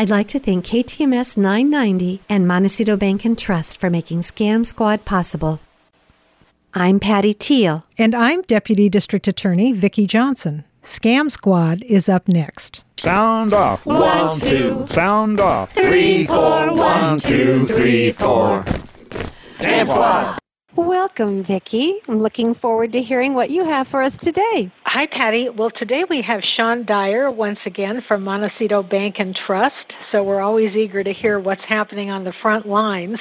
I'd like to thank KTMS 990 and Montecito Bank and Trust for making Scam Squad possible. I'm Patty Teal. And I'm Deputy District Attorney Vicki Johnson. Scam Squad is up next. Sound off. One, two. Sound off. Three, four. One, two, three, four. Scam Squad. Welcome, Vicki. I'm looking forward to hearing what you have for us today. Hi, Patty. Well, today we have Sean Dyer once again from Montecito Bank and Trust. So we're always eager to hear what's happening on the front lines.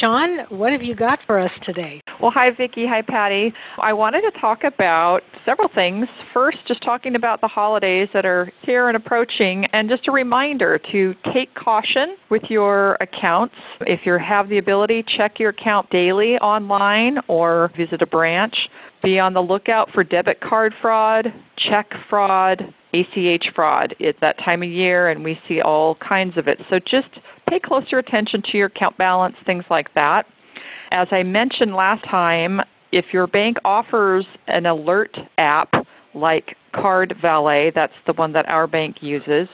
Sean, what have you got for us today? Well, hi, Vicki. Hi, Patty. I wanted to talk about several things. First, just talking about the holidays that are here and approaching, and just a reminder to take caution with your accounts. If you have the ability, check your account daily online or visit a branch. Be on the lookout for debit card fraud, check fraud, ACH fraud. It's that time of year, and we see all kinds of it. So just pay closer attention to your account balance, things like that. As I mentioned last time, if your bank offers an alert app like Card Valet, that's the one that our bank uses,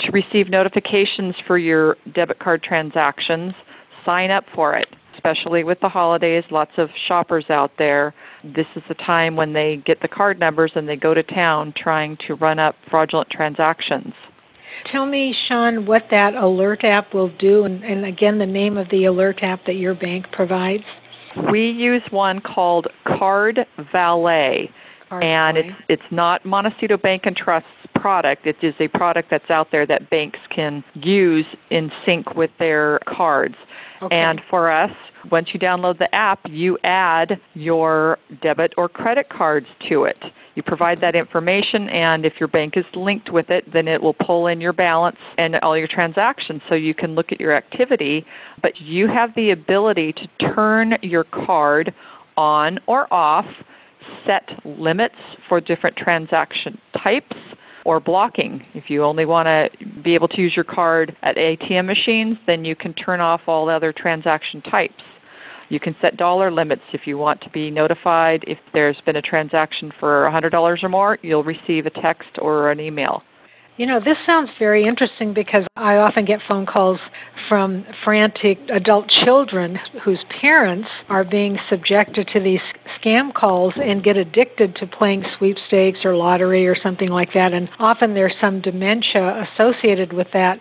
to receive notifications for your debit card transactions, sign up for it. Especially with the holidays, lots of shoppers out there. This is the time when they get the card numbers and they go to town trying to run up fraudulent transactions. Tell me, Sean, what that alert app will do, and, and again, the name of the alert app that your bank provides. We use one called Card Valet, Card and Valet. it's it's not Montecito Bank and Trust's product. It is a product that's out there that banks can use in sync with their cards. Okay. And for us, once you download the app, you add your debit or credit cards to it. You provide that information, and if your bank is linked with it, then it will pull in your balance and all your transactions so you can look at your activity. But you have the ability to turn your card on or off, set limits for different transaction types or blocking. If you only want to be able to use your card at ATM machines, then you can turn off all other transaction types. You can set dollar limits if you want to be notified if there's been a transaction for $100 or more, you'll receive a text or an email. You know, this sounds very interesting because I often get phone calls from frantic adult children whose parents are being subjected to these scam calls and get addicted to playing sweepstakes or lottery or something like that. And often there's some dementia associated with that.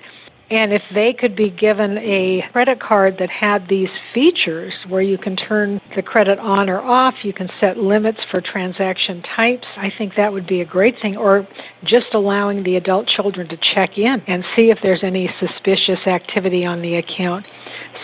And if they could be given a credit card that had these features where you can turn the credit on or off, you can set limits for transaction types, I think that would be a great thing. Or just allowing the adult children to check in and see if there's any suspicious activity on the account.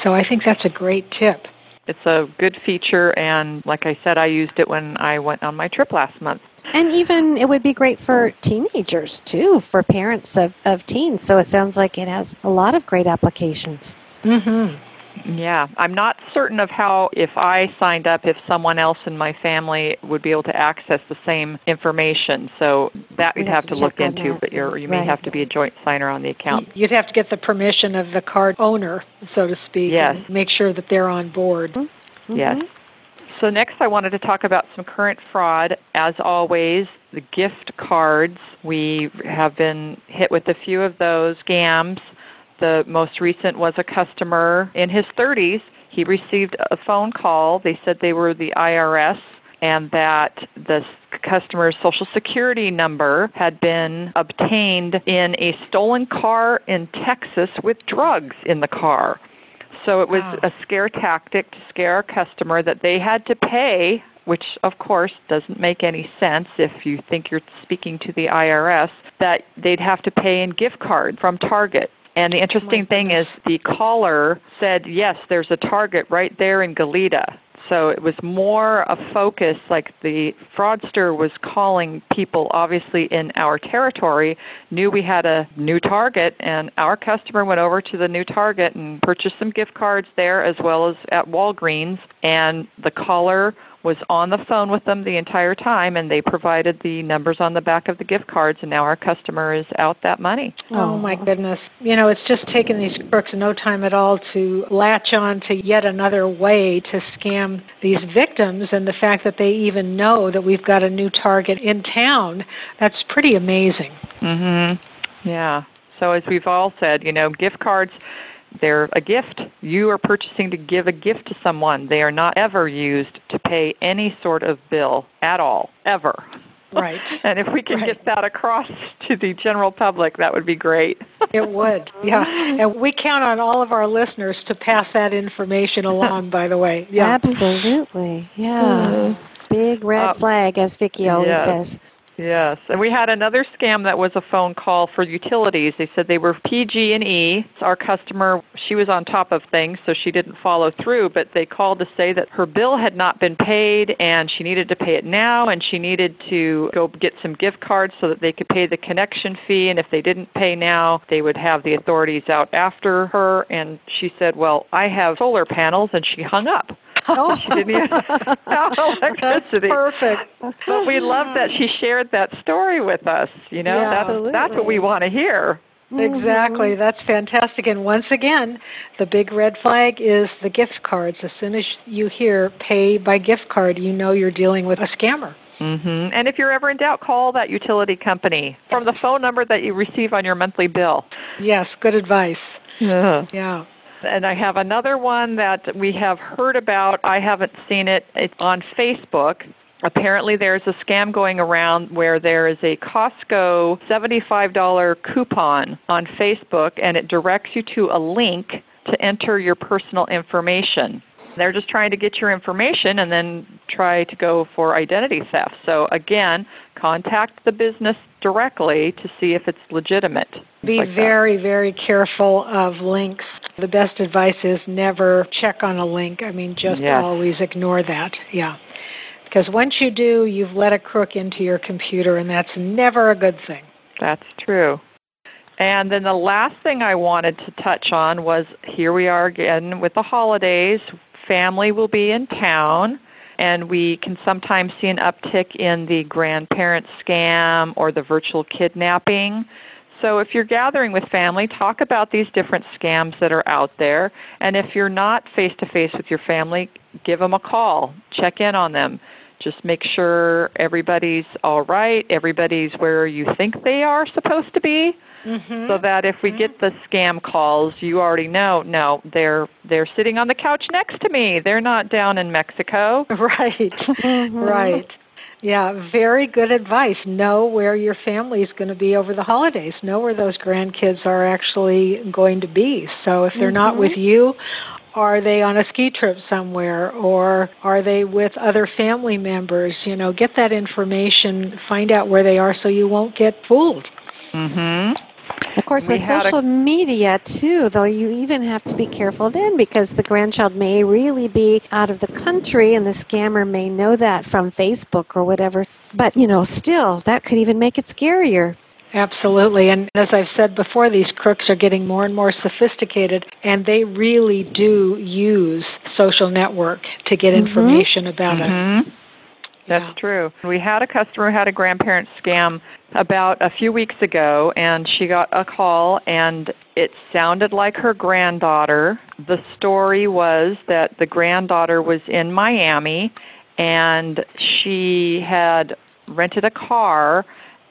So I think that's a great tip. It's a good feature, and like I said, I used it when I went on my trip last month. And even it would be great for teenagers too, for parents of, of teens. So it sounds like it has a lot of great applications. Mhm. Yeah, I'm not certain of how, if I signed up, if someone else in my family would be able to access the same information. So that We'd you'd have have to to look into, that. but you're, you may Right. have to be a joint signer on the account. You'd have to get the permission of the card owner, so to speak, Yes. and make sure that they're on board. Mm-hmm. Mm-hmm. Yes. So next, I wanted to talk about some current fraud. As always, the gift cards. We have been hit with a few of those scams. The most recent was a customer in his 30s. He received a phone call. They said they were the IRS and that the customer's social security number had been obtained in a stolen car in Texas with drugs in the car. So it was Wow. a scare tactic to scare a customer that they had to pay, which of course doesn't make any sense if you think you're speaking to the IRS, that they'd have to pay in gift card from Target. And the interesting thing is the caller said, yes, there's a Target right there in Goleta. So it was more a focus, like the fraudster was calling people, obviously in our territory, knew we had a new Target, and our customer went over to the new Target and purchased some gift cards there as well as at Walgreens. And the caller was on the phone with them the entire time, and they provided the numbers on the back of the gift cards, and now our customer is out that money. Oh my goodness. You know, it's just taken these crooks no time at all to latch on to yet another way to scam these victims and the fact that they even know that we've got a new target in town, that's pretty amazing. Mhm. Yeah. So, as we've all said, you know, gift cards, they're a gift. You are purchasing to give a gift to someone. They are not ever used to pay any sort of bill at all, ever. Right. and if we can right. get that across to the general public, that would be great. it would, yeah. And we count on all of our listeners to pass that information along, by the way. Yeah. Absolutely. Yeah. Mm-hmm. Big red uh, flag, as Vicki always yes. says. Yes, and we had another scam that was a phone call for utilities. They said they were PG&E. Our customer, she was on top of things, so she didn't follow through, but they called to say that her bill had not been paid and she needed to pay it now and she needed to go get some gift cards so that they could pay the connection fee and if they didn't pay now, they would have the authorities out after her and she said, "Well, I have solar panels." And she hung up. Oh. she didn't even have electricity. perfect. But we love that she shared that story with us. You know, yeah, that's absolutely. that's what we want to hear. Exactly. Mm-hmm. That's fantastic. And once again, the big red flag is the gift cards. As soon as you hear pay by gift card, you know you're dealing with a scammer. Mm-hmm. And if you're ever in doubt, call that utility company from the phone number that you receive on your monthly bill. Yes, good advice. Yeah. Yeah. And I have another one that we have heard about. I haven't seen it. It's on Facebook. Apparently, there's a scam going around where there is a Costco $75 coupon on Facebook, and it directs you to a link to enter your personal information. They're just trying to get your information and then try to go for identity theft. So, again, contact the business directly to see if it's legitimate. Be like very, very careful of links. The best advice is never check on a link. I mean, just yes. always ignore that. Yeah. Because once you do, you've let a crook into your computer, and that's never a good thing. That's true. And then the last thing I wanted to touch on was here we are again with the holidays. Family will be in town, and we can sometimes see an uptick in the grandparent scam or the virtual kidnapping. So if you're gathering with family, talk about these different scams that are out there. And if you're not face to face with your family, give them a call, check in on them. Just make sure everybody's all right, everybody's where you think they are supposed to be. Mm-hmm. So that if we mm-hmm. get the scam calls, you already know, no, they're they're sitting on the couch next to me. They're not down in Mexico. Right. Mm-hmm. Right. Yeah, very good advice. Know where your family is going to be over the holidays. Know where those grandkids are actually going to be. So if they're not Mm-hmm. with you, are they on a ski trip somewhere or are they with other family members? You know, get that information, find out where they are so you won't get fooled. Mhm. Of course, We with had a- social media too, though, you even have to be careful then because the grandchild may really be out of the country and the scammer may know that from Facebook or whatever. But, you know, still, that could even make it scarier. Absolutely. And as I've said before, these crooks are getting more and more sophisticated, and they really do use social network to get Mhm. information about it. That's true. We had a customer who had a grandparent scam about a few weeks ago, and she got a call, and it sounded like her granddaughter. The story was that the granddaughter was in Miami, and she had rented a car,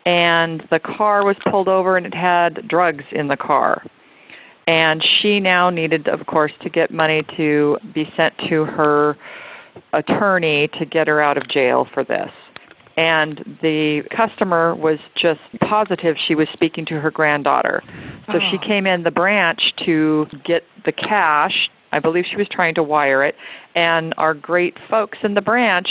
and the car was pulled over, and it had drugs in the car. And she now needed, of course, to get money to be sent to her attorney to get her out of jail for this. And the customer was just positive she was speaking to her granddaughter. So she Oh. came in the branch to get the cash. I believe she was trying to wire it. And our great folks in the branch,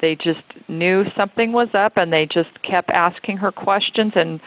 they just knew something was up and they just kept asking her questions. And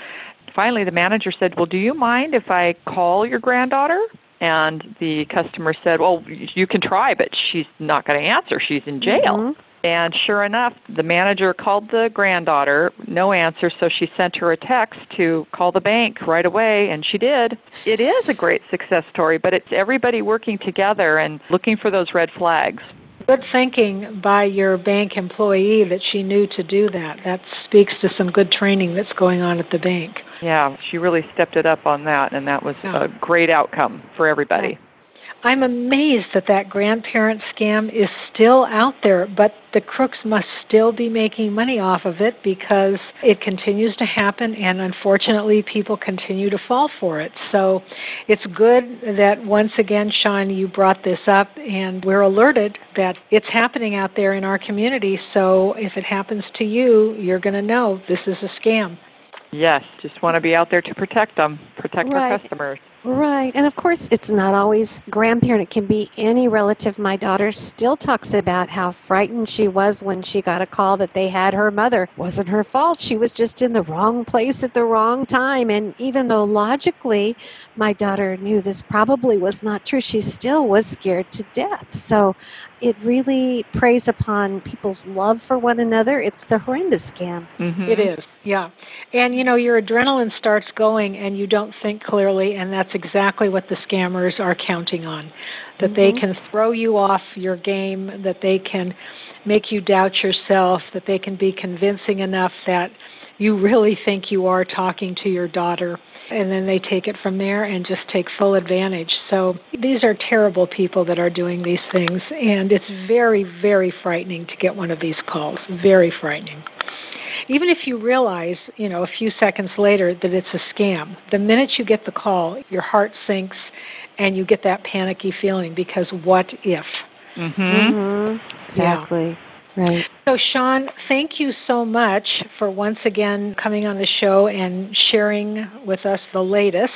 finally, the manager said, Well, do you mind if I call your granddaughter? And the customer said, Well, you can try, but she's not going to answer. She's in jail. Mhm. And sure enough, the manager called the granddaughter, no answer, so she sent her a text to call the bank right away, and she did. It is a great success story, but it's everybody working together and looking for those red flags. Good thinking by your bank employee that she knew to do that. That speaks to some good training that's going on at the bank. Yeah, she really stepped it up on that, and that was Yeah. a great outcome for everybody. I'm amazed that that grandparent scam is still out there, but the crooks must still be making money off of it because it continues to happen and unfortunately people continue to fall for it. So it's good that once again, Sean, you brought this up and we're alerted that it's happening out there in our community. So if it happens to you, you're going to know this is a scam. Yes, just want to be out there to protect them, protect Right. our customers. Right. And of course, it's not always grandparent. It can be any relative. My daughter still talks about how frightened she was when she got a call that they had her mother. Wasn't her fault. She was just in the wrong place at the wrong time. And even though logically my daughter knew this probably was not true, she still was scared to death. So it really preys upon people's love for one another. It's a horrendous scam. hmm It is, yeah. And you know, your adrenaline starts going and you don't think clearly, and that's exactly what the scammers are counting on. That they mm-hmm. can throw you off your game, that they can make you doubt yourself, that they can be convincing enough that you really think you are talking to your daughter. And then they take it from there and just take full advantage. So these are terrible people that are doing these things, and it's very, very frightening to get one of these calls. Very frightening even if you realize, you know, a few seconds later that it's a scam, the minute you get the call, your heart sinks and you get that panicky feeling because what if? hmm hmm Exactly. Right. So, Sean, thank you so much for once again coming on the show and sharing with us the latest.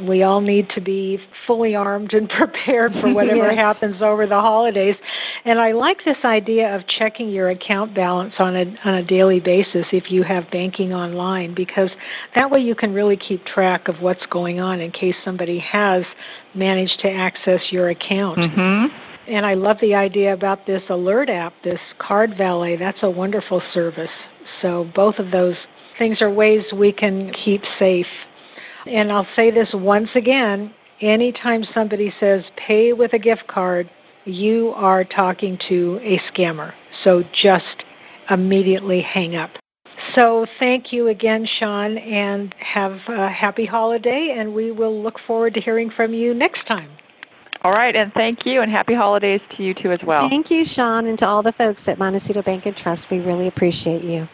We all need to be fully armed and prepared for whatever Yes. happens over the holidays. And I like this idea of checking your account balance on a on a daily basis if you have banking online because that way you can really keep track of what's going on in case somebody has managed to access your account. hmm And I love the idea about this alert app, this card valet. That's a wonderful service. So both of those things are ways we can keep safe. And I'll say this once again, anytime somebody says pay with a gift card, you are talking to a scammer. So just immediately hang up. So thank you again, Sean, and have a happy holiday, and we will look forward to hearing from you next time. All right, and thank you, and happy holidays to you too as well. Thank you, Sean, and to all the folks at Montecito Bank and Trust. We really appreciate you.